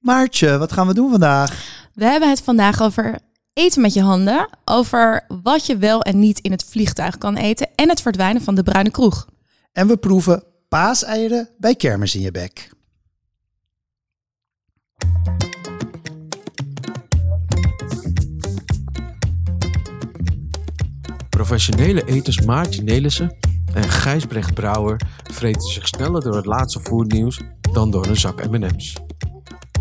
Maartje, wat gaan we doen vandaag? We hebben het vandaag over eten met je handen. Over wat je wel en niet in het vliegtuig kan eten. En het verdwijnen van de bruine kroeg. En we proeven paaseieren bij kermis in je bek. Professionele eters Maartje Nelissen en Gijsbrecht Brouwer vreten zich sneller door het laatste voernieuws dan door een zak M&M's.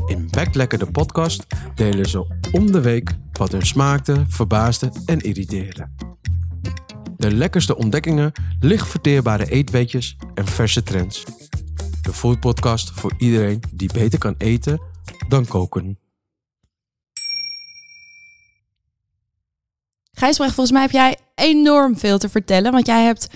In Backlekker de podcast delen ze om de week wat hun smaakte, verbaasde en irriteerde. De lekkerste ontdekkingen, licht verteerbare en verse trends. De foodpodcast voor iedereen die beter kan eten dan koken. Gijsbrecht, volgens mij heb jij enorm veel te vertellen. Want jij, hebt,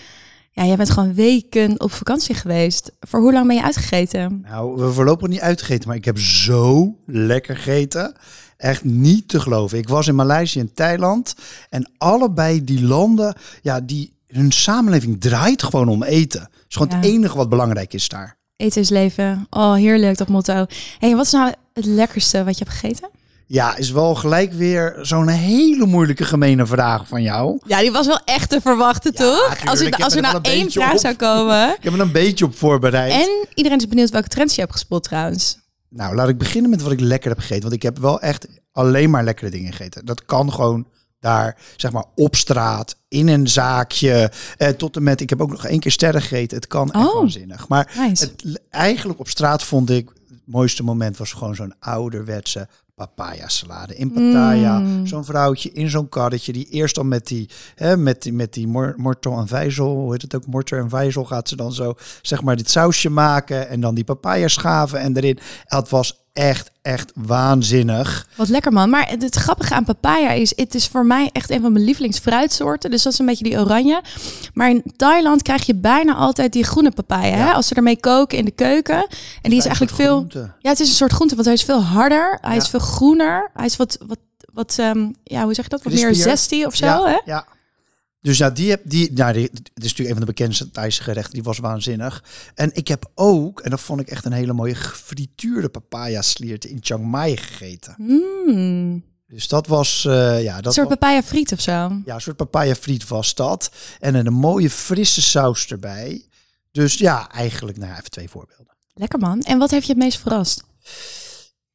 ja, jij bent gewoon weken op vakantie geweest. Voor hoe lang ben je uitgegeten? Nou, we voorlopig niet uitgegeten, maar ik heb zo lekker gegeten. Echt niet te geloven. Ik was in Maleisië en Thailand. En allebei die landen, ja, die, hun samenleving draait gewoon om eten. Het is gewoon het enige wat belangrijk is daar. Eten is leven. Oh, heerlijk, dat motto. hey, wat is nou het lekkerste wat je hebt gegeten? Ja, is wel gelijk weer zo'n hele moeilijke gemene vraag van jou. Ja, die was wel echt te verwachten, Ja, toch? tuurlijk. Als, er, als er nou één vraag op. zou komen. Ik heb er een beetje op voorbereid. En iedereen is benieuwd welke trends je hebt gespot trouwens. Nou, laat ik beginnen met wat ik lekker heb gegeten. Want ik heb wel echt alleen maar lekkere dingen gegeten. Dat kan gewoon daar, zeg maar, op straat, in een zaakje. Eh, tot en met, ik heb ook nog één keer sterren gegeten. Het kan echt Oh. waanzinnig. Maar Nice. het, eigenlijk op straat vond ik, het mooiste moment was gewoon zo'n ouderwetse papaya salade in Pattaya. Mm. Zo'n vrouwtje in zo'n karretje die eerst dan met die, hè, met die, met die mor, mortel en vijzel, hoe heet het ook, morter en vijzel, gaat ze dan zo, zeg maar, dit sausje maken en dan die papaya schaven en erin. Het was echt, echt waanzinnig. Wat lekker man. Maar het, grappige aan papaya is, het is voor mij echt een van mijn lievelingsfruitsoorten. Dus dat is een beetje die oranje. Maar in Thailand krijg je bijna altijd die groene papaya. Hè? Als ze ermee koken in de keuken. En die is eigenlijk veel... Groente. Ja, het is een soort groente, want hij is veel harder. Hij Ja. is veel groener. Hij is wat, wat, wat ehm, ja, hoe zeg je dat? Wat meer zesty of zo, ja, hè? ja. Dus ja, die heb die, nou, die, dit is natuurlijk een van de bekendste Thaise gerechten. Die was waanzinnig. En ik heb ook, en dat vond ik echt een hele mooie, gefrituurde papaya sliert in Chiang Mai gegeten. Mm. Dus dat was, eh, ja, Een dat soort was, papaya friet of zo. ja, een soort papaya friet was dat. En een mooie frisse saus erbij. Dus ja, eigenlijk, nou even twee voorbeelden. Lekker man. En wat heeft je het meest verrast?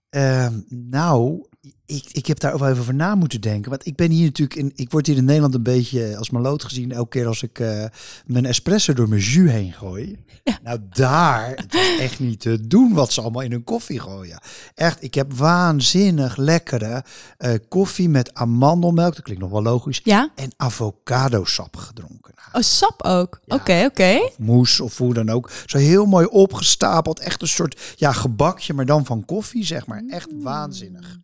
Ehm, nou, ik, ik heb daar wel even over na moeten denken. Want ik ben hier natuurlijk in. Ik word hier in Nederland een beetje als mijn lood gezien. Elke keer als ik eh, mijn espresso door mijn jus heen gooi. Ja. Nou, daar. Het was echt niet te doen wat ze allemaal in hun koffie gooien. Echt, ik heb waanzinnig lekkere eh, koffie met amandelmelk. Dat klinkt nog wel logisch. Ja? En avocado sap gedronken. Nou, Oh, sap ook. Ja. Oké, oké. moes of hoe dan ook. Zo heel mooi opgestapeld. Echt een soort ja, gebakje, maar dan van koffie, zeg maar. Echt waanzinnig.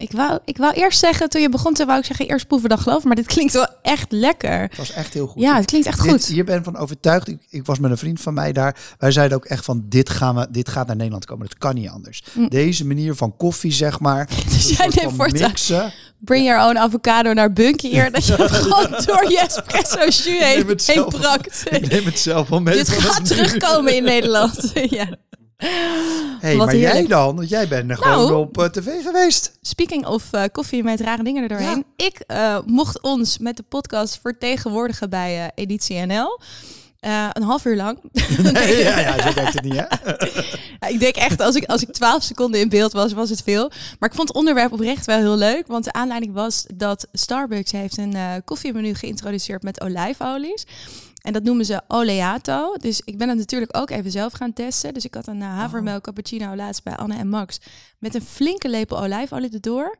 Ik wou, ik wou eerst zeggen, toen je begon te wou ik zeggen, eerst proeven dan geloven. Maar dit klinkt wel echt lekker. Het was echt heel goed. Ja, het klinkt echt Dit- goed. hier ben ik van overtuigd. Ik, ik was met een vriend van mij daar. Wij zeiden ook echt van dit gaan we, dit gaat naar Nederland komen. Dat kan niet anders. Mm. Deze manier van koffie, zeg maar. Dus jij neemt voortaan, mixen. bring your own avocado naar Bunkie hier. Dat je het gewoon door je espresso jus neem heen, het heen zelf. brakt. Ik neem het zelf wel mee. Dit gaat terugkomen in Nederland. ja. Hey, Wat maar jij dan? Want jij bent er gewoon Nou. op eh, tv geweest. Speaking of eh, koffie met rare dingen er doorheen. Ik eh, mocht ons met de podcast vertegenwoordigen bij Editie NL. Een half uur lang. Nee, ja, ja, zo werkt het niet, hè? Ik denk echt, als ik, als ik 12 seconden in beeld was, was het veel. Maar ik vond het onderwerp oprecht wel heel leuk. Want de aanleiding was dat Starbucks heeft een koffiemenu geïntroduceerd met olijfolies. En dat noemen ze oleato. Dus ik ben het natuurlijk ook even zelf gaan testen. Dus ik had een uh, havermelk cappuccino laatst bij Anne en Max. Met een flinke lepel olijfolie erdoor.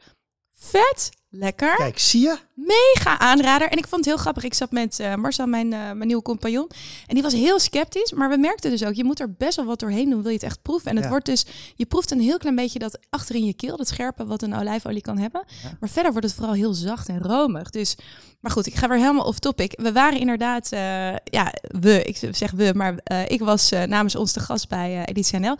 Vet, lekker. Kijk, zie je? Mega aanrader. En ik vond het heel grappig. Ik zat met eh, Marcel, mijn, eh, mijn nieuwe compagnon. En die was heel sceptisch. Maar we merkten dus ook, je moet er best wel wat doorheen doen. Wil je het echt proeven? En het Ja. wordt dus, je proeft een heel klein beetje dat achter in je keel. Dat scherpe wat een olijfolie kan hebben. Ja. Maar verder wordt het vooral heel zacht en romig. Dus, maar goed, ik ga weer helemaal off topic. We waren inderdaad, eh, ja, we, ik zeg we, maar ik was namens ons de gast bij Editie NL.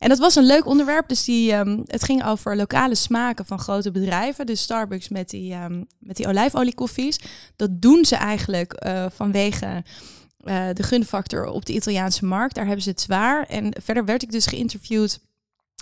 En dat was een leuk onderwerp. Dus die, ehm, het ging over lokale smaken van grote bedrijven. Dus Starbucks met die, ehm, met die olijfoliekoffies. Dat doen ze eigenlijk eh, vanwege eh, de gunfactor op de Italiaanse markt. Daar hebben ze het zwaar. En verder werd ik dus geïnterviewd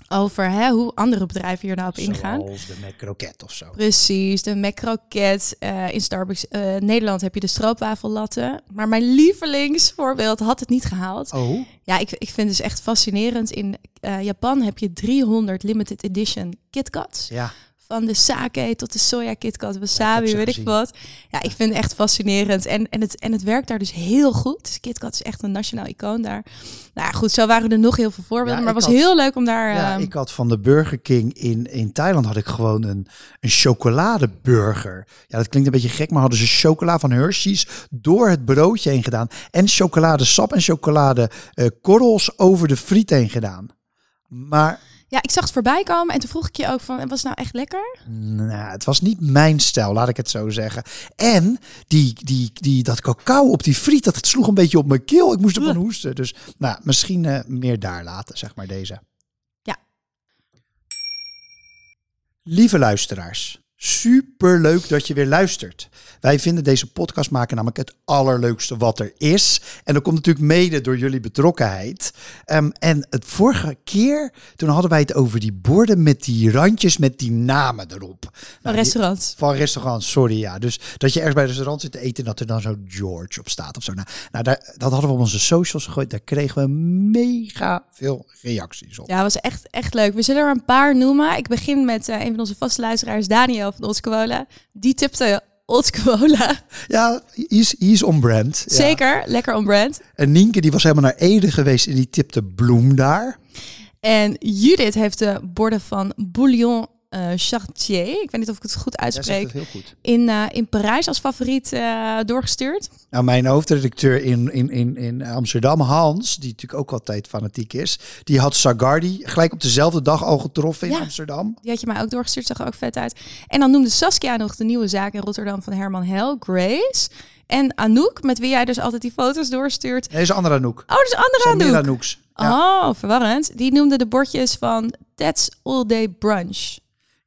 over hè, hoe andere bedrijven hier nou op ingaan. Zoals de McCroket of zo. Precies, de McCroket. eh in Starbucks eh, Nederland heb je de stroopwafellatten. Maar mijn lievelingsvoorbeeld had het niet gehaald. Oh, Ja, ik, ik vind het dus echt fascinerend. In eh, Japan heb je 300 limited edition KitKats. ja. Van de sake tot de soja KitKat, wasabi, weet ik wat. Ja, ik vind het echt fascinerend. En, en, het, en het werkt daar dus heel goed. Dus KitKat is echt een nationaal icoon daar. Nou goed, zo waren er nog heel veel voorbeelden. Ja, maar het was had- heel leuk om daar... Ja, ehm, ik had van de Burger King in, in Thailand had ik gewoon een, een chocoladeburger. Ja, dat klinkt een beetje gek, maar hadden ze chocola van Hershey's door het broodje heen gedaan. En chocoladesap en chocolade eh, korrels over de friet heen gedaan. Maar Ja, ik zag het voorbij komen en toen vroeg ik je ook van, was het nou echt lekker? nou, het was niet mijn stijl, laat ik het zo zeggen. En die, die, die, dat cacao op die friet, dat het sloeg een beetje op mijn keel. Ik moest ervan hoesten. Dus nou, misschien eh, meer daar laten, zeg maar deze. Ja. Lieve luisteraars, super leuk dat je weer luistert. Wij vinden deze podcast maken namelijk het allerleukste wat er is. En dat komt natuurlijk mede door jullie betrokkenheid. Ehm, en het vorige keer, toen hadden wij het over die borden met die randjes met die namen erop. Van Nou, die- restaurants. van restaurant, sorry ja. Dus dat je ergens bij een restaurant zit te eten en dat er dan zo George op staat of zo. Nou, nou daar, dat hadden we op onze socials gegooid. Daar kregen we mega veel reacties op. Ja, was echt, echt leuk. We zullen er een paar noemen. Ik begin met eh, een van onze vaste luisteraars, Daniel van Otskewola. Die tipte Otskewola. Ja, is, is on brand. Ja. Zeker, lekker on brand. En Nienke die was helemaal naar Ede geweest en die tipte bloem daar. En Judith heeft de borden van Bouillon eh, Chartier. Ik weet niet of ik het goed uitspreek. het heel goed. In, eh, in Parijs als favoriet eh, doorgestuurd. Nou, mijn hoofdredacteur in, in, in, in Amsterdam, Hans, die natuurlijk ook altijd fanatiek is, die had Sagardi gelijk op dezelfde dag al getroffen in Ja. Amsterdam. Die had je mij ook doorgestuurd, zag er ook vet uit. En dan noemde Saskia nog de nieuwe zaak in Rotterdam van Herman Hel, Grace. En Anouk, met wie jij dus altijd die foto's doorstuurt. Deze andere Anouk. Oh, dat is andere Zijn Anouk. Anouks. Ja. Oh, verwarrend. Die noemde de bordjes van That's All Day Brunch.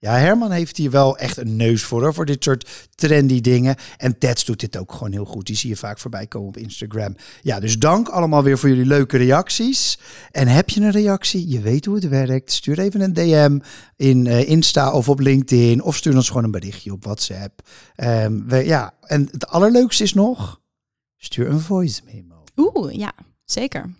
Ja, Herman heeft hier wel echt een neus voor, hoor, voor dit soort trendy dingen. En Tats doet dit ook gewoon heel goed. Die zie je vaak voorbij komen op Instagram. Ja, dus dank allemaal weer voor jullie leuke reacties. En heb je een reactie? Je weet hoe het werkt. Stuur even een DM in eh, Insta of op LinkedIn. Of stuur ons gewoon een berichtje op WhatsApp. Ehm, we, ja, en het allerleukste is nog, stuur een voice memo. Oeh, ja, zeker.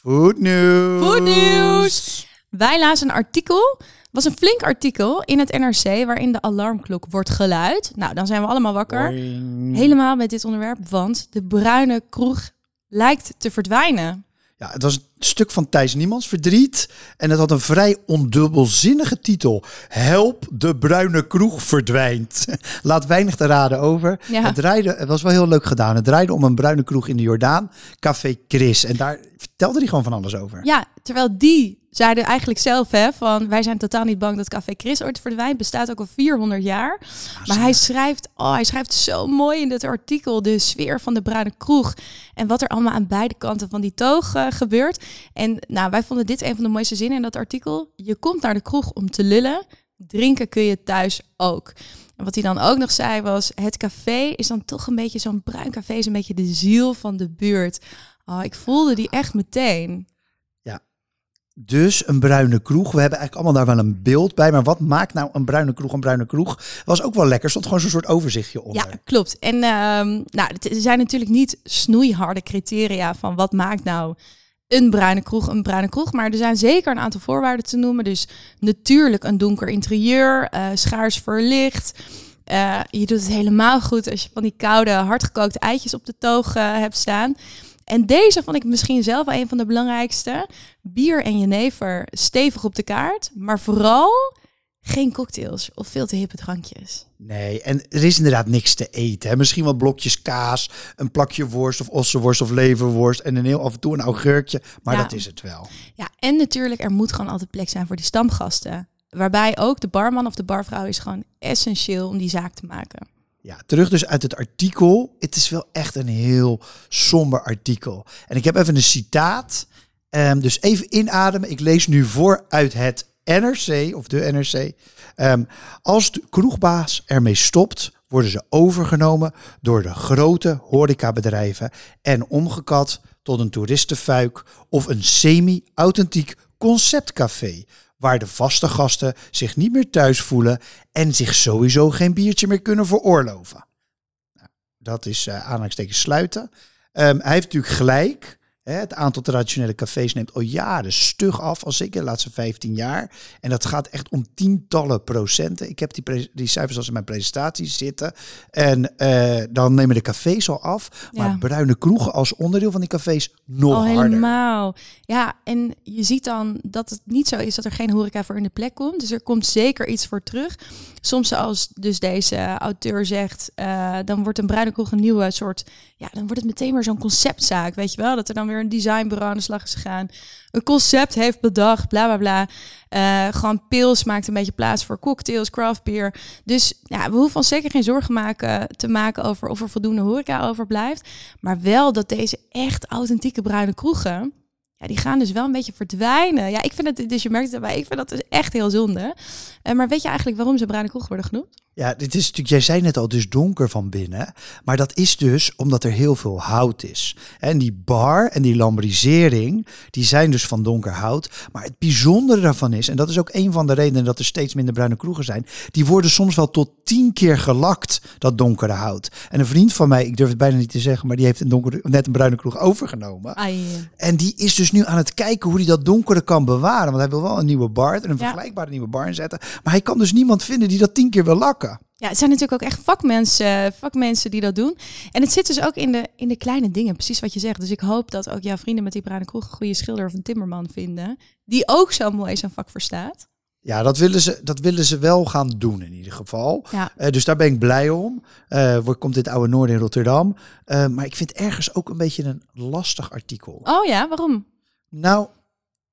Goed nieuws. Goed nieuws! Wij lazen een artikel, was een flink artikel in het NRC waarin de alarmklok wordt geluid. Nou, dan zijn we allemaal wakker. Boing. Helemaal met dit onderwerp, want de bruine kroeg lijkt te verdwijnen. Ja, het was een stuk van Thijs Niemands verdriet. En het had een vrij ondubbelzinnige titel. Help, de bruine kroeg verdwijnt. Laat weinig te raden over. Ja. Het, draaide, het was wel heel leuk gedaan. Het draaide om een bruine kroeg in de Jordaan. Café Chris. En daar vertelde hij gewoon van alles over. Ja, terwijl die zeiden eigenlijk zelf hè, van wij zijn totaal niet bang dat Café Chris ooit verdwijnt. Bestaat ook al 400 jaar. Maar hij schrijft, oh, hij schrijft zo mooi in dit artikel de sfeer van de bruine kroeg. En wat er allemaal aan beide kanten van die toog eh, gebeurt. En nou, wij vonden dit een van de mooiste zinnen in dat artikel. Je komt naar de kroeg om te lullen. Drinken kun je thuis ook. En wat hij dan ook nog zei was, het café is dan toch een beetje zo'n bruin café, is een beetje de ziel van de buurt. Oh, ik voelde die echt meteen. Dus een bruine kroeg. We hebben eigenlijk allemaal daar wel een beeld bij. Maar wat maakt nou een bruine kroeg een bruine kroeg? Was ook wel lekker. Stond gewoon zo'n soort overzichtje onder. Ja, klopt. En ehm, nou, het er zijn natuurlijk niet snoeiharde criteria van wat maakt nou een bruine kroeg een bruine kroeg. Maar er zijn zeker een aantal voorwaarden te noemen. Dus natuurlijk een donker interieur, eh, schaars verlicht. Eh, je doet het helemaal goed als je van die koude, hardgekookte eitjes op de toog eh, hebt staan. En deze vond ik misschien zelf wel een van de belangrijkste. Bier en jenever stevig op de kaart. Maar vooral geen cocktails of veel te hippe drankjes. Nee, en er is inderdaad niks te eten. Hè. Misschien wat blokjes kaas, een plakje worst of ossenworst of leverworst en een heel af en toe een augurkje. Maar Ja. dat is het wel. Ja, en natuurlijk, er moet gewoon altijd plek zijn voor die stamgasten. Waarbij ook de barman of de barvrouw is gewoon essentieel om die zaak te maken. Ja, terug dus uit het artikel. Het is wel echt een heel somber artikel. En ik heb even een citaat. Ehm, dus even inademen. Ik lees nu voor uit het NRC, of de NRC. Ehm, als de kroegbaas ermee stopt, worden ze overgenomen door de grote horecabedrijven en omgekat tot een toeristenfuik of een semi-authentiek conceptcafé. Waar de vaste gasten zich niet meer thuis voelen en zich sowieso geen biertje meer kunnen veroorloven. Nou, dat is uh, sluiten. Um, hij heeft natuurlijk gelijk. Het aantal traditionele cafés neemt al jaren stug af, al zeker de laatste 15 jaar. En dat gaat echt om tientallen procenten. Ik heb die, die cijfers als in mijn presentatie zitten. En uh, dan nemen de cafés al af. Maar bruine kroegen als onderdeel van die cafés nog al harder. helemaal. Ja, en je ziet dan dat het niet zo is dat er geen horeca voor in de plek komt. Dus er komt zeker iets voor terug. Soms zoals dus deze auteur zegt, uh, dan wordt een bruine kroeg een nieuwe soort... Ja, dan wordt het meteen weer zo'n conceptzaak, weet je wel? Dat er dan weer een designbureau aan de slag is gegaan. Een concept heeft bedacht, bla bla bla. Uh, gewoon pils maakt een beetje plaats voor cocktails, craft beer. Dus ja, we hoeven ons zeker geen zorgen maken, te maken over of er voldoende horeca overblijft. Maar wel dat deze echt authentieke bruine kroegen ja, die gaan dus wel een beetje verdwijnen. Ja, ik vind het, dus je merkt het bij, ik vind dat dus echt heel zonde. Uh, maar weet je eigenlijk waarom ze bruine kroeg worden genoemd? Ja, dit is natuurlijk, jij zei net al, dus donker van binnen. Maar dat is dus omdat er heel veel hout is. En die bar en die lambrisering, die zijn dus van donker hout. Maar het bijzondere daarvan is, en dat is ook een van de redenen dat er steeds minder bruine kroegen zijn, die worden soms wel tot tien keer gelakt, dat donkere hout. En een vriend van mij, ik durf het bijna niet te zeggen, maar die heeft een donkere, net een bruine kroeg overgenomen. Ai. En die is dus nu aan het kijken hoe hij dat donkere kan bewaren. Want hij wil wel een nieuwe bar en een vergelijkbare nieuwe bar inzetten. Maar hij kan dus niemand vinden die dat tien keer wil lakken. Ja, het zijn natuurlijk ook echt vakmensen, vakmensen die dat doen. En het zit dus ook in de, in de kleine dingen, precies wat je zegt. Dus ik hoop dat ook jouw vrienden met die bruine kroeg een goede schilder of een timmerman vinden. Die ook zo mooi zijn vak verstaat. Ja, dat willen, ze, dat willen ze wel gaan doen in ieder geval. Ja. Uh, dus daar ben ik blij om. Uh, komt dit oude Noorden in Rotterdam. Uh, maar ik vind ergens ook een beetje een lastig artikel. Oh ja, waarom? Nou,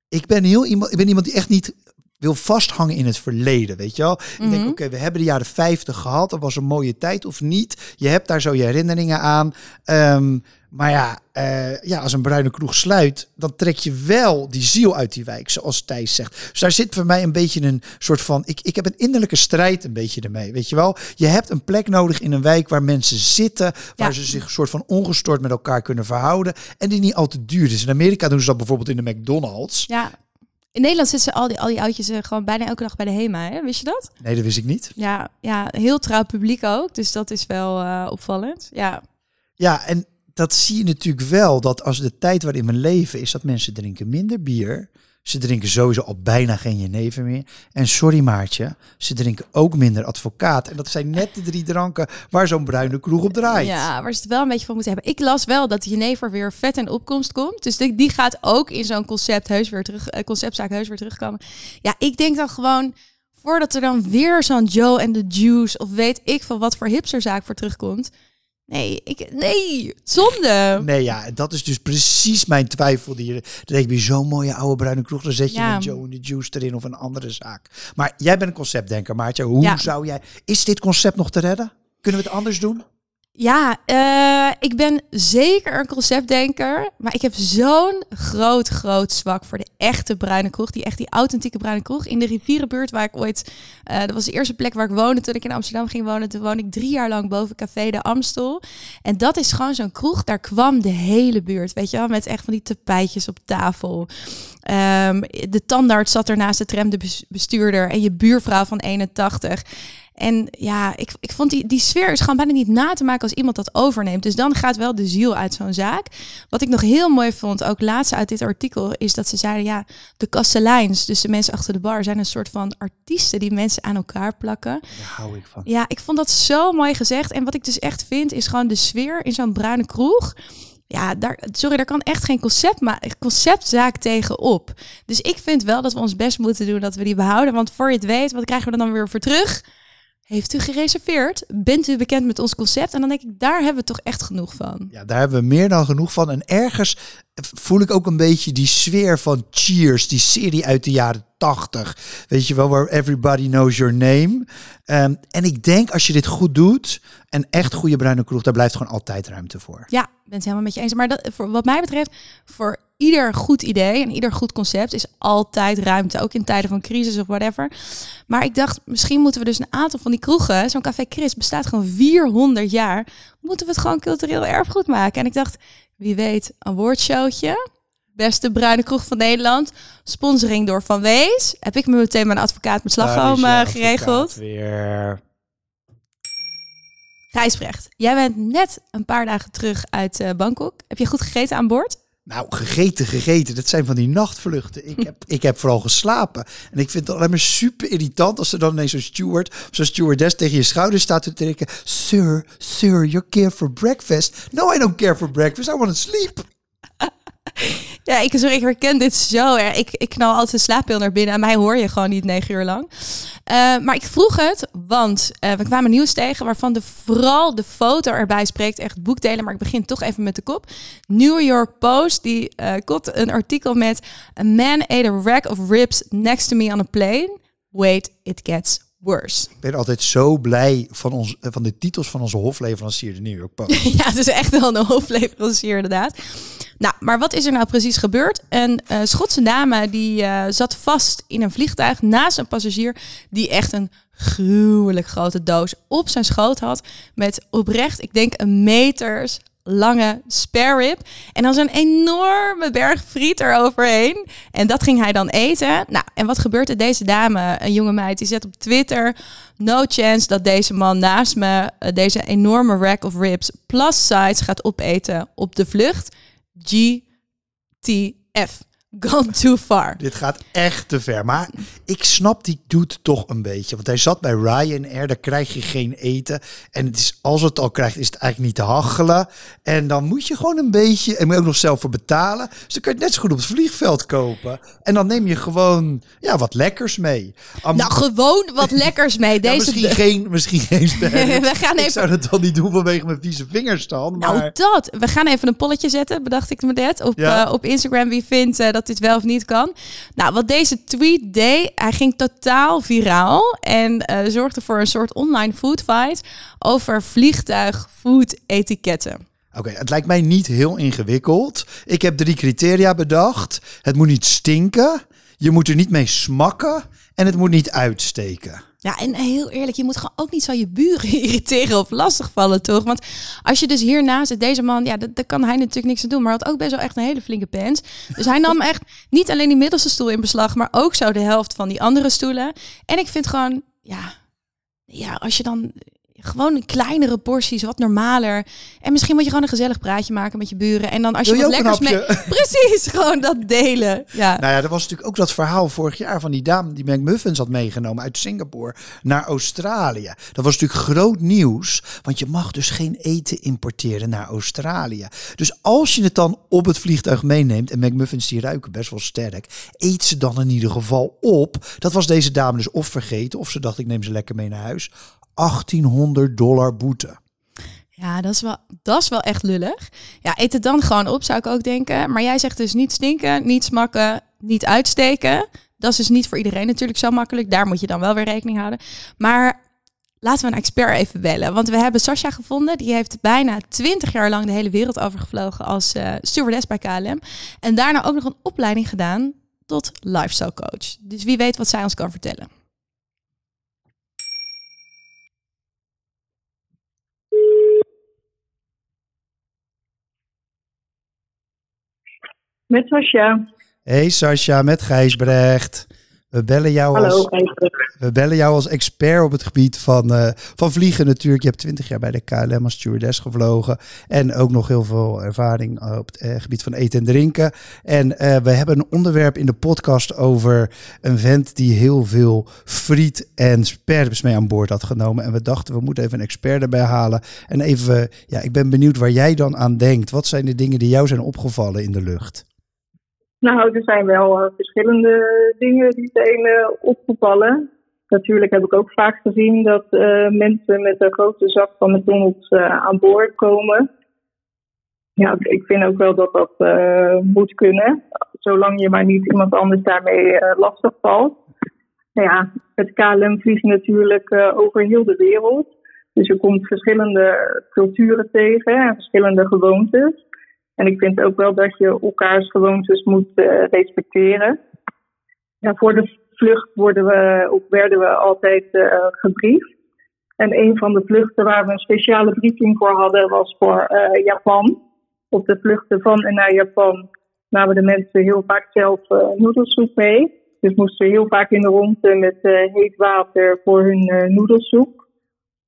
ik ben, heel iemand, ik ben iemand die echt niet wil vasthangen in het verleden, weet je wel. Ik denk, oké, we hebben de jaren 50 gehad, dat was een mooie tijd of niet. Je hebt daar zo je herinneringen aan. Um, maar ja, uh, ja, als een bruine kroeg sluit, dan trek je wel die ziel uit die wijk, zoals Thijs zegt. Dus daar zit voor mij een beetje een soort van, ik, ik heb een innerlijke strijd een beetje ermee, weet je wel. Je hebt een plek nodig in een wijk waar mensen zitten, waar ze zich een soort van ongestoord met elkaar kunnen verhouden en die niet al te duur is. In Amerika doen ze dat bijvoorbeeld in de McDonald's. Ja. In Nederland zitten ze al die, al die oudjes uh, gewoon bijna elke dag bij de HEMA. Hè? Wist je dat? Nee, dat wist ik niet. Ja, ja heel trouw publiek ook. Dus dat is wel uh, opvallend. Ja. ja, en dat zie je natuurlijk wel. Dat als de tijd waarin we leven is dat mensen drinken minder bier. Ze drinken sowieso al bijna geen jenever meer. En sorry Maartje, ze drinken ook minder advocaat. En dat zijn net de drie dranken waar zo'n bruine kroeg op draait. Ja, waar ze het wel een beetje van moeten hebben. Ik las wel dat jenever weer vet en opkomst komt. Dus die, die gaat ook in zo'n concept weer terug, uh, conceptzaak heus weer terugkomen. Ja, ik denk dan gewoon voordat er dan weer zo'n Joe en de Juice of weet ik van wat voor hipsterzaak voor terugkomt. Nee, ik, nee, zonde. Nee, ja, dat is dus precies mijn twijfel. Die, dan denk je, zo'n mooie oude bruine kroeg, dan zet je een Joe en de Juice erin of een andere zaak. Maar jij bent een conceptdenker, Maartje. Hoe zou jij... Is dit concept nog te redden? Kunnen we het anders doen? Ja, uh, ik ben zeker een conceptdenker. Maar ik heb zo'n groot, groot zwak voor de echte bruine kroeg. Die echt die authentieke bruine kroeg. In de rivierenbuurt waar ik ooit... Uh, dat was de eerste plek waar ik woonde toen ik in Amsterdam ging wonen. Toen woonde ik drie jaar lang boven Café de Amstel. En dat is gewoon zo'n kroeg. Daar kwam de hele buurt, weet je wel. Met echt van die tapijtjes op tafel. Um, de tandarts zat er naast de tram, de bestuurder. En je buurvrouw van 81. En ja, ik, ik vond die, die sfeer is gewoon bijna niet na te maken als iemand dat overneemt. Dus dan gaat wel de ziel uit zo'n zaak. Wat ik nog heel mooi vond, ook laatst uit dit artikel, is dat ze zeiden, ja, de kasteleins, dus de mensen achter de bar, zijn een soort van artiesten die mensen aan elkaar plakken. Daar hou ik van. Ja, ik vond dat zo mooi gezegd. En wat ik dus echt vind, is gewoon de sfeer in zo'n bruine kroeg ja, daar, sorry, daar kan echt geen concept, maar conceptzaak tegenop. Dus ik vind wel dat we ons best moeten doen dat we die behouden. Want voor je het weet, wat krijgen we dan weer voor terug? Heeft u gereserveerd? Bent u bekend met ons concept? En dan denk ik, daar hebben we toch echt genoeg van. Ja, daar hebben we meer dan genoeg van. En ergens voel ik ook een beetje die sfeer van Cheers, die serie uit de jaren 80. Weet je wel, waar everybody knows your name. Um, en ik denk als je dit goed doet en echt goede bruine kroeg, daar blijft gewoon altijd ruimte voor. Ja, ben het helemaal met je eens. Maar dat, voor wat mij betreft, voor ieder goed idee en ieder goed concept is altijd ruimte. Ook in tijden van crisis of whatever. Maar ik dacht, misschien moeten we dus een aantal van die kroegen, zo'n Café Chris bestaat gewoon 400 jaar, moeten we het gewoon cultureel erfgoed maken. En ik dacht, wie weet, een woordshowtje beste bruine kroeg van Nederland. Sponsoring door Van Wees. Heb ik me meteen mijn advocaat met slagroom advocaat geregeld. Weer. Gijsbrecht, jij bent net een paar dagen terug uit eh, Bangkok. Heb je goed gegeten aan boord? Nou, gegeten, gegeten. Dat zijn van die nachtvluchten. Ik heb, ik heb vooral geslapen. En ik vind het alleen maar super irritant als er dan ineens zo'n steward of zo'n stewardess tegen je schouder staat te trekken. Sir, sir, you care for breakfast. No, I don't care for breakfast. I want to sleep. Ja, ik, sorry, ik herken dit zo. Ik, ik knal altijd een slaappil naar binnen. En mij hoor je gewoon niet negen uur lang. Eh, maar ik vroeg het, want eh, we kwamen nieuws tegen... waarvan de, vooral de foto erbij spreekt. Echt boekdelen, maar ik begin toch even met de kop. New York Post, die eh komt een artikel met... A man ate a rack of ribs next to me on a plane. Wait, it gets worse. Ik ben altijd zo blij van, ons, eh, van de titels van onze hofleverancier, de New York Post. Ja, het is echt wel een hoofdleverancier inderdaad. Nou, maar wat is er nou precies gebeurd? Een eh, Schotse dame die eh, zat vast in een vliegtuig naast een passagier die echt een gruwelijk grote doos op zijn schoot had met oprecht, ik denk een meters lange spare rib en dan zo'n enorme berg friet eroverheen. En dat ging hij dan eten. Nou, en wat gebeurt er? Deze dame, een jonge meid, die zet op Twitter... No chance dat deze man naast me eh, deze enorme rack of ribs plus size gaat opeten op de vlucht. GTF. Gone too far. Dit gaat echt te ver. Maar ik snap die doet toch een beetje. Want hij zat bij Ryanair, daar krijg je geen eten. En het is, als het al krijgt, is het eigenlijk niet te hachelen. En dan moet je gewoon een beetje, en moet je ook nog zelf voor betalen. Dus dan kan je het net zo goed op het vliegveld kopen. En dan neem je gewoon ja, wat lekkers mee. Am- Nou, gewoon wat lekkers mee. ja, Deze misschien geen, misschien geen. We gaan Ik even- zou dat dan niet doen vanwege mijn vieze vingers dan. Nou, Maar dat. We gaan even een polletje zetten, bedacht ik me net. Op, Ja. eh, op Instagram wie vindt eh, dat dit wel of niet kan. Nou, wat deze tweet deed, hij ging totaal viraal. En eh, zorgde voor een soort online food fight over vliegtuig food etiketten. Oké, het lijkt mij niet heel ingewikkeld. Ik heb drie criteria bedacht. Het moet niet stinken, je moet er niet mee smakken en het moet niet uitsteken. Ja, en heel eerlijk, je moet gewoon ook niet zo je buren irriteren of lastigvallen, toch? Want als je dus hiernaast zit, deze man, ja, daar kan hij natuurlijk niks aan doen. Maar had ook best wel echt een hele flinke pens. Dus hij nam echt niet alleen die middelste stoel in beslag, maar ook zo de helft van die andere stoelen. En ik vind gewoon, ja, ja als je dan gewoon kleinere porties, wat normaler. En misschien moet je gewoon een gezellig praatje maken met je buren. En dan als je je wat lekkers mee... Precies, gewoon dat delen. Ja. Nou ja, er was natuurlijk ook dat verhaal vorig jaar van die dame die McMuffins had meegenomen uit Singapore naar Australië. Dat was natuurlijk groot nieuws, want je mag dus geen eten importeren naar Australië. Dus als je het dan op het vliegtuig meeneemt, en McMuffins die ruiken best wel sterk, eet ze dan in ieder geval op. Dat was deze dame dus of vergeten, of ze dacht ik neem ze lekker mee naar huis. 1800 dollar boete. Ja, dat is, wel, dat is wel echt lullig. Ja, eet het dan gewoon op, zou ik ook denken. Maar jij zegt dus niet stinken, niet smakken, niet uitsteken. Dat is dus niet voor iedereen natuurlijk zo makkelijk. Daar moet je dan wel weer rekening houden. Maar laten we een expert even bellen. Want we hebben Sascha gevonden. Die heeft bijna 20 jaar lang de hele wereld overgevlogen als eh stewardess bij KLM. En daarna ook nog een opleiding gedaan tot lifestyle coach. Dus wie weet wat zij ons kan vertellen. Met Sascha. Hey Sascha, met Gijsbrecht. We bellen jou Hallo. als Gijsbrecht. We bellen jou als expert op het gebied van, eh, van vliegen natuurlijk. Je hebt 20 jaar bij de KLM als stewardess gevlogen. En ook nog heel veel ervaring op het eh, gebied van eten en drinken. En eh, we hebben een onderwerp in de podcast over een vent die heel veel friet en sperps mee aan boord had genomen. En we dachten, we moeten even een expert erbij halen. En even, ja, ik ben benieuwd waar jij dan aan denkt. Wat zijn de dingen die jou zijn opgevallen in de lucht? Nou, er zijn wel eh, verschillende dingen die zijn opgevallen. Natuurlijk heb ik ook vaak gezien dat eh, mensen met een grote zak van McDonald's eh, aan boord komen. Ja, ik vind ook wel dat dat moet kunnen. Zolang je maar niet iemand anders daarmee lastig valt. Nou ja, het KLM vliegt natuurlijk over heel de wereld. Dus je komt verschillende culturen tegen en verschillende gewoontes. En ik vind ook wel dat je elkaars gewoontes moet eh, respecteren. Voor de vlucht worden we, werden we altijd eh, gebriefd. En een van de vluchten waar we een speciale briefing voor hadden was voor eh, Japan. Op de vluchten van en naar Japan namen de mensen heel vaak zelf uh, noedelsoep mee. Dus moesten heel vaak in de ronde met heet water voor hun noedelsoep.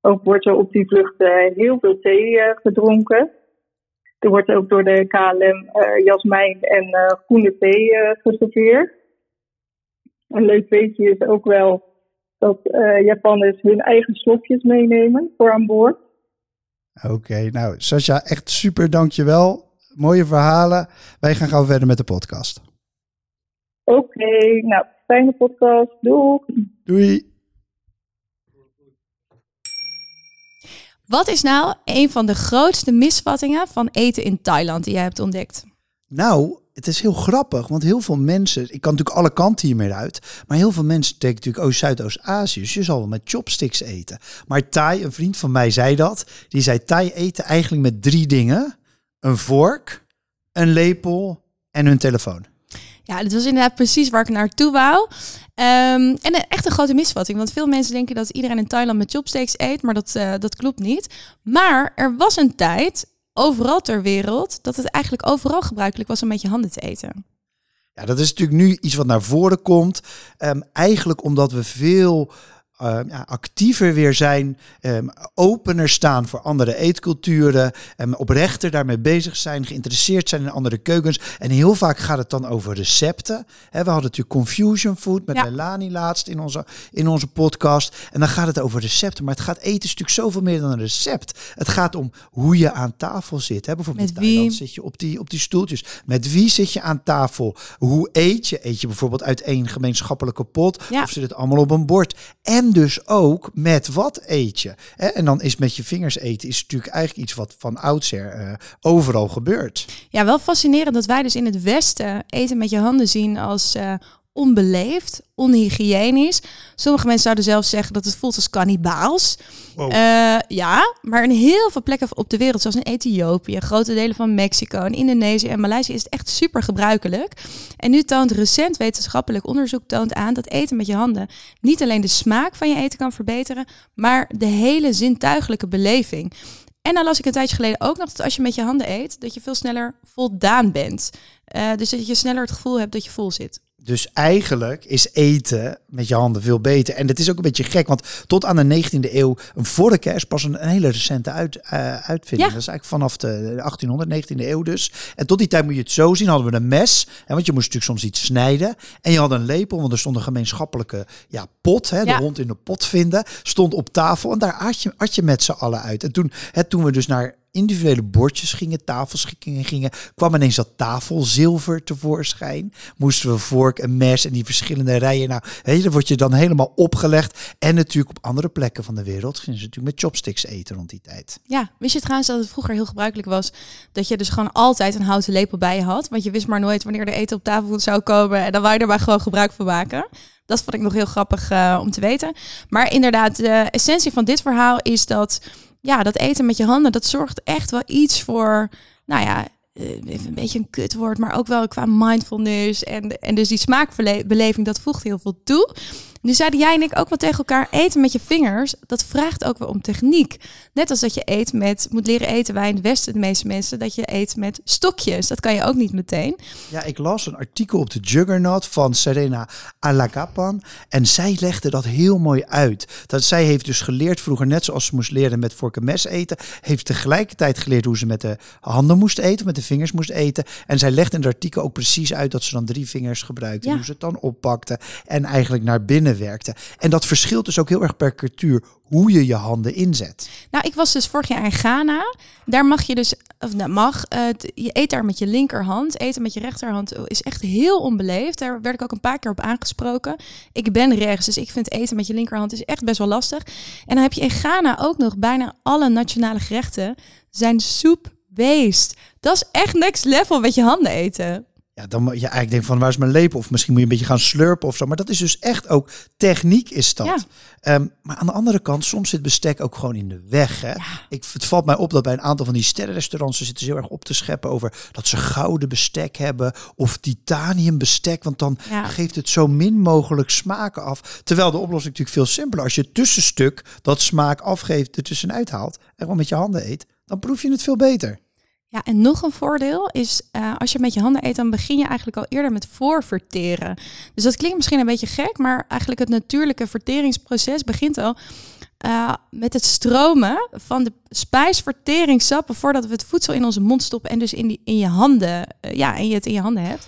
Ook wordt er op die vlucht heel veel thee gedronken. Er wordt ook door de KLM jasmijn en groene thee geserveerd. Een leuk weetje is ook wel dat Japanners hun eigen slokjes meenemen voor aan boord. Oké, nou Sascha, echt super dankjewel. Mooie verhalen. Wij gaan gauw verder met de podcast. Oké, nou fijne podcast. Doei. Doei. Wat is nou een van de grootste misvattingen van eten in Thailand die jij hebt ontdekt? Nou, het is heel grappig, want heel veel mensen, ik kan natuurlijk alle kanten hiermee uit, maar heel veel mensen denken natuurlijk, oh Zuidoost-Azië, dus je zal wel met chopsticks eten. Maar Thai, een vriend van mij zei dat, die zei Thai eten eigenlijk met drie dingen. Een vork, een lepel en hun telefoon. Ja, dat was inderdaad precies waar ik naartoe wou. Um, en echt een grote misvatting, want veel mensen denken dat iedereen in Thailand met chopsticks eet, maar dat, uh, dat klopt niet. Maar er was een tijd, overal ter wereld dat het eigenlijk overal gebruikelijk was om met je handen te eten. Ja, dat is natuurlijk nu iets wat naar voren komt. Um, eigenlijk omdat we veel uh, ja, actiever weer zijn, um, opener staan voor andere eetculturen, um, oprechter daarmee bezig zijn, geïnteresseerd zijn in andere keukens. En heel vaak gaat het dan over recepten. He, we hadden natuurlijk Confusion Food met ja. Melanie laatst in onze, in onze podcast. En dan gaat het over recepten. Maar het gaat eten is natuurlijk zoveel meer dan een recept. Het gaat om hoe je aan tafel zit. He, bijvoorbeeld met wie zit je op die, op die stoeltjes. Met wie zit je aan tafel? Hoe eet je? Eet je bijvoorbeeld uit één gemeenschappelijke pot? Ja. Of zit het allemaal op een bord? En dus ook met wat eet je. En dan is met je vingers eten is natuurlijk eigenlijk iets wat van oudsher uh, overal gebeurt. Ja, wel fascinerend dat wij dus in het Westen eten met je handen zien als uh, onbeleefd, onhygiënisch. Sommige mensen zouden zelfs zeggen dat het voelt als kannibaals. Wow. Uh, ja, maar in heel veel plekken op de wereld, zoals in Ethiopië, grote delen van Mexico en Indonesië en Maleisië, is het echt super gebruikelijk. En nu toont recent wetenschappelijk onderzoek toont aan dat eten met je handen niet alleen de smaak van je eten kan verbeteren, maar de hele zintuigelijke beleving. En dan las ik een tijdje geleden ook nog dat als je met je handen eet, dat je veel sneller voldaan bent. Uh, dus dat je sneller het gevoel hebt dat je vol zit. Dus eigenlijk is eten met je handen veel beter. En het is ook een beetje gek, want tot aan de 19e eeuw, een vork is pas een, hele recente uit, uh, uitvinding. Ja. Dat is eigenlijk vanaf de 1800, 19e eeuw dus. En tot die tijd moet je het zo zien, hadden we een mes. Hè, want je moest natuurlijk soms iets snijden. En je had een lepel, want er stond een gemeenschappelijke ja, pot. Hè, de ja. hond in de pot vinden, stond op tafel. En daar at je, at je met z'n allen uit. En toen, hè, toen we dus naar individuele bordjes gingen, tafelschikkingen gingen, kwam ineens dat tafelzilver tevoorschijn. Moesten we vork en mes en die verschillende rijen. Nou, weet je, dan word je dan helemaal opgelegd. En natuurlijk op andere plekken van de wereld gingen ze natuurlijk met chopsticks eten rond die tijd. Ja, wist je trouwens dat het vroeger heel gebruikelijk was dat je dus gewoon altijd een houten lepel bij je had? Want je wist maar nooit wanneer de eten op tafel zou komen en dan wou je er maar gewoon gebruik van maken. Dat vond ik nog heel grappig uh, om te weten. Maar inderdaad, de essentie van dit verhaal is dat ja, dat eten met je handen, dat zorgt echt wel iets voor, nou ja, even een beetje een kutwoord, maar ook wel qua mindfulness en, en dus die smaakbeleving, dat voegt heel veel toe. Nu zeiden jij en ik ook wel tegen elkaar, eten met je vingers, dat vraagt ook wel om techniek. Net als dat je eet met, moet leren eten wij in het Westen, de meeste mensen, dat je eet met stokjes. Dat kan je ook niet meteen. Ja, ik las een artikel op de Juggernaut van Serena Alagapan en zij legde dat heel mooi uit. Dat zij heeft dus geleerd vroeger, net zoals ze moest leren met vork en mes eten, heeft tegelijkertijd geleerd hoe ze met de handen moest eten, met de vingers moest eten. En zij legde in het artikel ook precies uit dat ze dan drie vingers gebruikte, ja. hoe ze het dan oppakte en eigenlijk naar binnen werkte. En dat verschilt dus ook heel erg per cultuur hoe je je handen inzet. Nou, ik was dus vorig jaar in Ghana. Daar mag je dus, of nou, mag, je eet daar met je linkerhand. Eten met je rechterhand is echt heel onbeleefd. Daar werd ik ook een paar keer op aangesproken. Ik ben rechts, dus ik vind eten met je linkerhand is echt best wel lastig. En dan heb je in Ghana ook nog bijna alle nationale gerechten zijn soep beest. Dat is echt next level met je handen eten. Ja, dan moet je eigenlijk denken van waar is mijn lepel? Of misschien moet je een beetje gaan slurpen of zo. Maar dat is dus echt ook techniek is dat. Ja. Um, maar aan de andere kant, soms zit bestek ook gewoon in de weg. Hè? Ja. Ik, het valt mij op dat bij een aantal van die sterrenrestaurants ze zitten heel erg op te scheppen over dat ze gouden bestek hebben of titanium bestek. Want dan ja. geeft het zo min mogelijk smaken af. Terwijl de oplossing natuurlijk veel simpeler. Als je het tussenstuk dat smaak afgeeft, er tussenuit haalt en gewoon met je handen eet, dan proef je het veel beter. Ja, en nog een voordeel is, eh, als je met je handen eet, dan begin je eigenlijk al eerder met voorverteren. Dus dat klinkt misschien een beetje gek, maar eigenlijk het natuurlijke verteringsproces begint al eh, met het stromen van de spijsverteringssappen voordat we het voedsel in onze mond stoppen en dus in, die, in je handen, eh, ja, en je het in je handen hebt.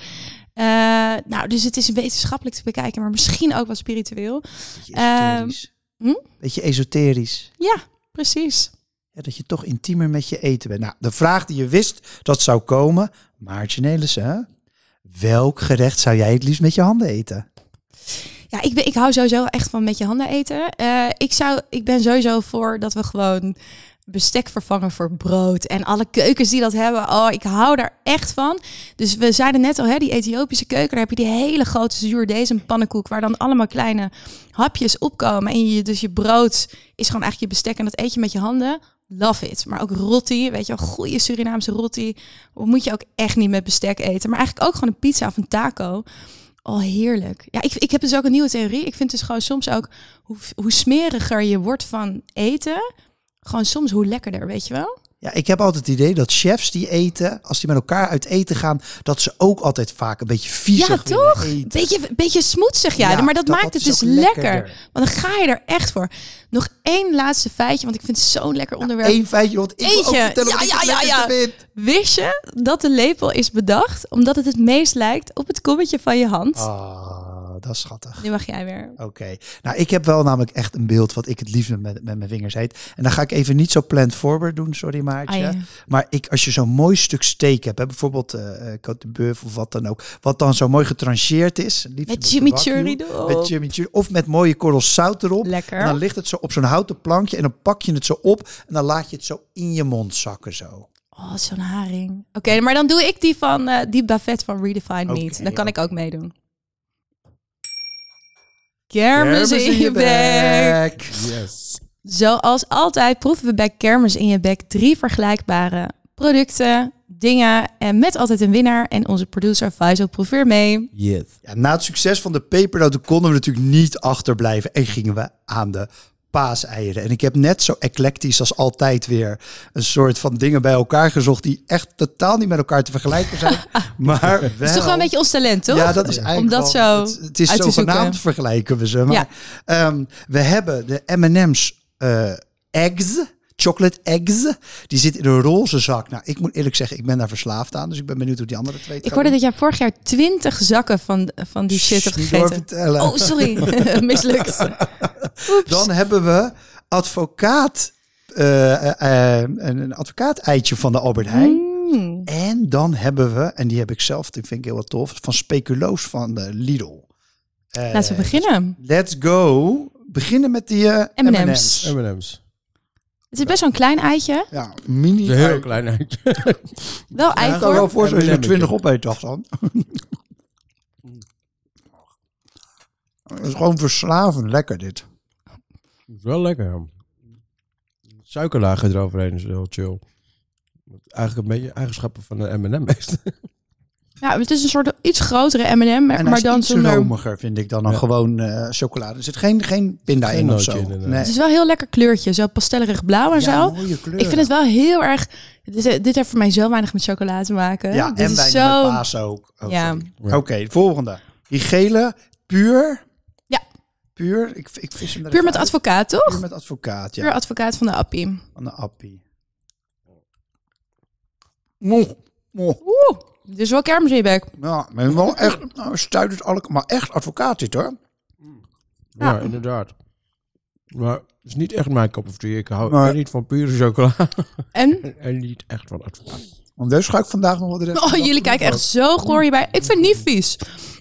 Nou, dus het is wetenschappelijk te bekijken, maar misschien ook wat spiritueel. Beetje esoterisch. hm? Beetje esoterisch. Ja, precies. Dat je toch intiemer met je eten bent. Nou, de vraag die je wist dat zou komen, Maartje Nelissen, welk gerecht zou jij het liefst met je handen eten? Ja, ik, ben, ik hou sowieso echt van met je handen eten. Eh, ik, zou, ik ben sowieso voor dat we gewoon bestek vervangen voor brood. En alle keukens die dat hebben, oh, ik hou daar echt van. Dus we zeiden net al, hè, die Ethiopische keuken, daar heb je die hele grote zuurdesem pannenkoek, waar dan allemaal kleine hapjes opkomen. En je, dus je brood is gewoon eigenlijk je bestek en dat eet je met je handen. Love it. Maar ook roti, weet je wel, goede Surinaamse roti. Moet je ook echt niet met bestek eten. Maar eigenlijk ook gewoon een pizza of een taco. Oh, heerlijk. Ja, ik, ik heb dus ook een nieuwe theorie. Ik vind dus gewoon soms ook, hoe, hoe smeriger je wordt van eten, gewoon soms hoe lekkerder, weet je wel? Ja, ik heb altijd het idee dat chefs die eten, als die met elkaar uit eten gaan, dat ze ook altijd vaak een beetje viezig Ja, toch? eten. Beetje, beetje smoetsig, ja. Ja, maar dat, dat- maakt dat het dus lekker. Want dan ga je er echt voor. Nog één laatste feitje, want ik vind het zo'n lekker onderwerp. Eén feitje, want ik wil ook vertellen Ja, ja, ja, ja. vind. Wist je dat de lepel is bedacht omdat het het meest lijkt op het kommetje van je hand? Ah, dat is schattig. Nu mag jij weer. Oké. Nou, ik heb wel namelijk echt een beeld wat ik het liefst met, met mijn vingers eet. En dan ga ik even niet zo plant forward doen, sorry Maartje. Ah, ja. Maar ik, als je zo'n mooi stuk steak hebt, hè, bijvoorbeeld eh, Côte de of wat dan ook, wat dan zo mooi getrancheerd is. Met chimichurri wagyu, erop. Met chimichurri. Of met mooie korrels zout erop. Lekker. En dan ligt het zo op zo'n houten plankje en dan pak je het zo op en dan laat je het zo in je mond zakken zo. Oh, zo'n haring. Oké, maar dan doe ik die van eh, die buffet van Redefined Oké, Meat. Dan kan ik ook meedoen. Kermis in je bek. Yes. Zoals altijd proeven we bij Kermis in je bek drie vergelijkbare producten, dingen en met altijd een winnaar. En onze producer Faisal proeft weer mee. Yes. Ja, na het succes van de pepernoten konden we natuurlijk niet achterblijven en gingen we aan de paaseieren. En ik heb net zo eclectisch als altijd weer een soort van dingen bij elkaar gezocht die echt totaal niet met elkaar te vergelijken zijn. maar wel... Dat is toch wel een beetje ons talent, toch? Ja, dat is eigenlijk Om dat wel- zo Het, het is te zogenaamd vergelijken we ze. Maar Ja. ehm, we hebben de M&M's eh, eggs, chocolate eggs. Die zit in een roze zak. Nou, ik moet eerlijk zeggen, ik ben daar verslaafd aan. Dus ik ben benieuwd hoe die andere twee Ik hoorde dat jij vorig jaar twintig zakken van, van die shit hebt gegeten. Oh, sorry. Mislukt. Oeps. Dan hebben we advocaat, eh, eh, eh, een een advocaat eitje van de Albert Heijn. Mm. En dan hebben we, en die heb ik zelf, die vind ik heel wat tof, van speculoos van de Lidl. Eh, Laten we beginnen. Let's go. Beginnen met die M&M's. M&M's. Het is best wel een klein eitje. Ja, mini. Een heel klein eitje. Wel Ja, ik kan wel voorstellen als je er M&M'tje. 20 opeet, dacht dan. Het is gewoon verslavend lekker dit. Wel lekker. ja. Suikerlagen eroverheen is heel chill. Eigenlijk een beetje eigenschappen van een M&M heeft. Ja, het is een soort iets grotere M&M, maar, dan zonder... romiger, vind ik, dan een Ja. gewoon eh, chocolade. Er zit geen, geen pinda Geen in of zo. in, nee. Het is wel een heel lekker kleurtje, zo pastellerig blauw en Ja, zo. mooie. Ik vind het wel heel erg... Dit, dit heeft voor mij zo weinig met chocola te maken. Ja, dit en is bijna zo... met paas ook. Oh, Ja. Oké, volgende. Die gele, puur. Ja. Puur. Ik, ik vis hem Puur met uit. advocaat, toch? Puur met advocaat, ja. Puur advocaat van de appie. Van de appie. Moh. Moh. Oeh, dit is wel kermis in je bek. Ja, maar wel echt, nou, stuitert alle, maar echt advocaat dit hoor. Ja, Ja. inderdaad. Maar het is niet echt mijn kop of tea. Ik hou Maar- en niet van pure chocola. En? en niet echt van advocaat. Want deze ga ik vandaag nog wat erin. Oh, jullie kijken echt zo goor hierbij. Ik vind het niet vies.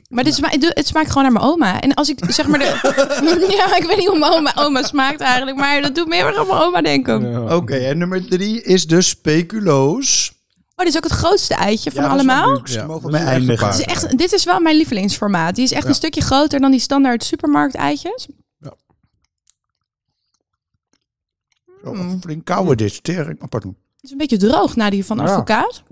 Maar dit sma het smaakt gewoon naar mijn oma. En als ik zeg maar de... ja, ik weet niet hoe mijn oma, oma smaakt eigenlijk. Maar dat doet me heel erg aan mijn oma denken. Oké, en nummer drie is de speculoos. Oh, dit is ook het grootste eitje van allemaal. Ja, Mogen is echt eindigen. Dit is, echt, dit is wel mijn lievelingsformaat. Die is echt een stukje groter dan die standaard supermarkt eitjes. Zo, flink kouwen dit. Tering. Oh, pardon. Het is een beetje droog na die van Ja. advocaat.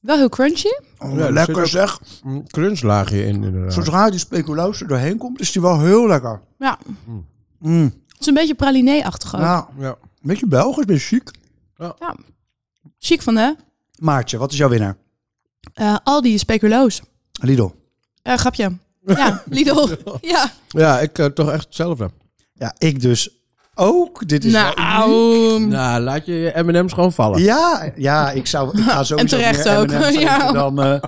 Wel heel crunchy. Oh, Ja, er lekker zeg. Een crunchlaagje in, inderdaad. Zodra die speculoos er doorheen komt, is die wel heel lekker. Ja, Mm. het is een beetje praliné-achtig ook. Ja, Ja. een beetje Belgisch, beetje chic. Ja. Chic van de Maartje, wat is jouw winnaar? Eh, Aldi speculoos. Lidl. Eh grapje. Ja, Lidl. Ja. Ja, ik eh, toch echt hetzelfde. Ja, ik dus ook. Dit is. Nou, Nou, laat je je M&M's gewoon vallen. Ja, ja, ik zou ik ga sowieso terecht meer ook. M&M's eten Ja. dan, eh,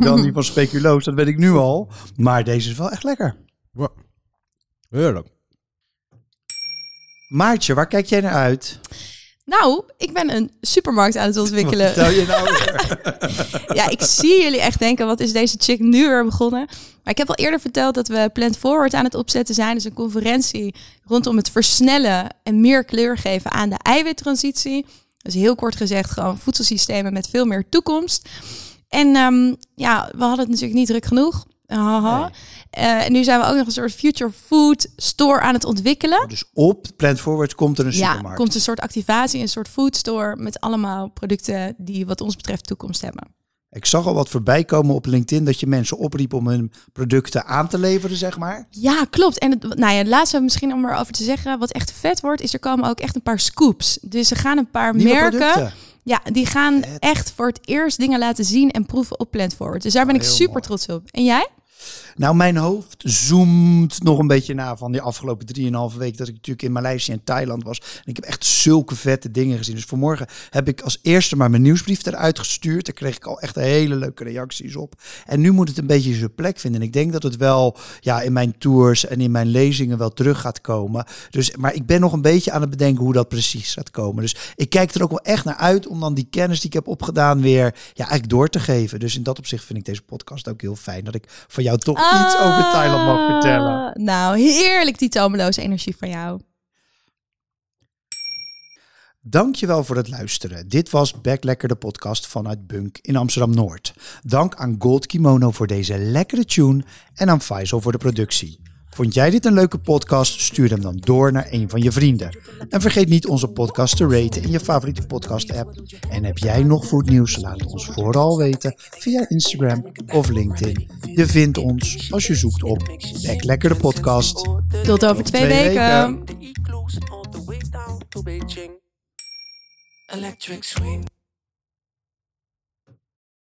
dan die van speculoos. Dat weet ik nu al. Maar deze is wel echt lekker. Heerlijk. Maartje, waar kijk jij naar uit? Nou, ik ben een supermarkt aan het ontwikkelen. Wat je nou? Ja, ik zie jullie echt denken, wat is deze chick nu weer begonnen? Maar ik heb al eerder verteld dat we Plant Forward aan het opzetten zijn. Dus een conferentie rondom het versnellen en meer kleur geven aan de eiwittransitie. Dus heel kort gezegd, gewoon voedselsystemen met veel meer toekomst. En ehm, ja, we hadden het natuurlijk niet druk genoeg. Haha. Nee. Eh, nu zijn we ook nog een soort future food store aan het ontwikkelen. Dus op Plant Forward komt er een Ja, supermarkt. komt een soort activatie, een soort food store met allemaal producten die wat ons betreft toekomst hebben. Ik zag al wat voorbij komen op LinkedIn dat je mensen opriep om hun producten aan te leveren, zeg maar. Ja, klopt. En het, nou ja, het laatste misschien om erover te zeggen, wat echt vet wordt, is er komen ook echt een paar scoops. Dus ze gaan een paar Nieuwe merken, producten. Ja, die gaan echt voor het eerst dingen laten zien en proeven op Plant Forward. Dus daar ben Oh, ik super trots op. En jij? Nou, mijn hoofd zoomt nog een beetje na van die afgelopen 3,5 week dat ik natuurlijk in Maleisië en Thailand was. En ik heb echt zulke vette dingen gezien. Dus vanmorgen heb ik als eerste maar mijn nieuwsbrief eruit gestuurd. Daar kreeg ik al echt hele leuke reacties op. En nu moet het een beetje zijn plek vinden. En ik denk dat het wel ja, in mijn tours en in mijn lezingen wel terug gaat komen. Dus, maar ik ben nog een beetje aan het bedenken hoe dat precies gaat komen. Dus ik kijk er ook wel echt naar uit om dan die kennis die ik heb opgedaan weer ja, eigenlijk door te geven. Dus in dat opzicht vind ik deze podcast ook heel fijn. Dat ik van jou toch iets over Thailand mag vertellen. Ah, Nou, heerlijk die tomeloze energie van jou. Dankjewel voor het luisteren. Dit was Back Lekker de podcast vanuit Bunk in Amsterdam-Noord. Dank aan Gold Kimono voor deze lekkere tune en aan Faisal voor de productie. Vond jij dit een leuke podcast? Stuur hem dan door naar een van je vrienden. En vergeet niet onze podcast te raten in je favoriete podcast app. En heb jij nog goed nieuws? Laat het ons vooral weten via Instagram of LinkedIn. Je vindt ons als je zoekt op Back Lekker de podcast. Tot over twee, twee weken. weken. Electric swing.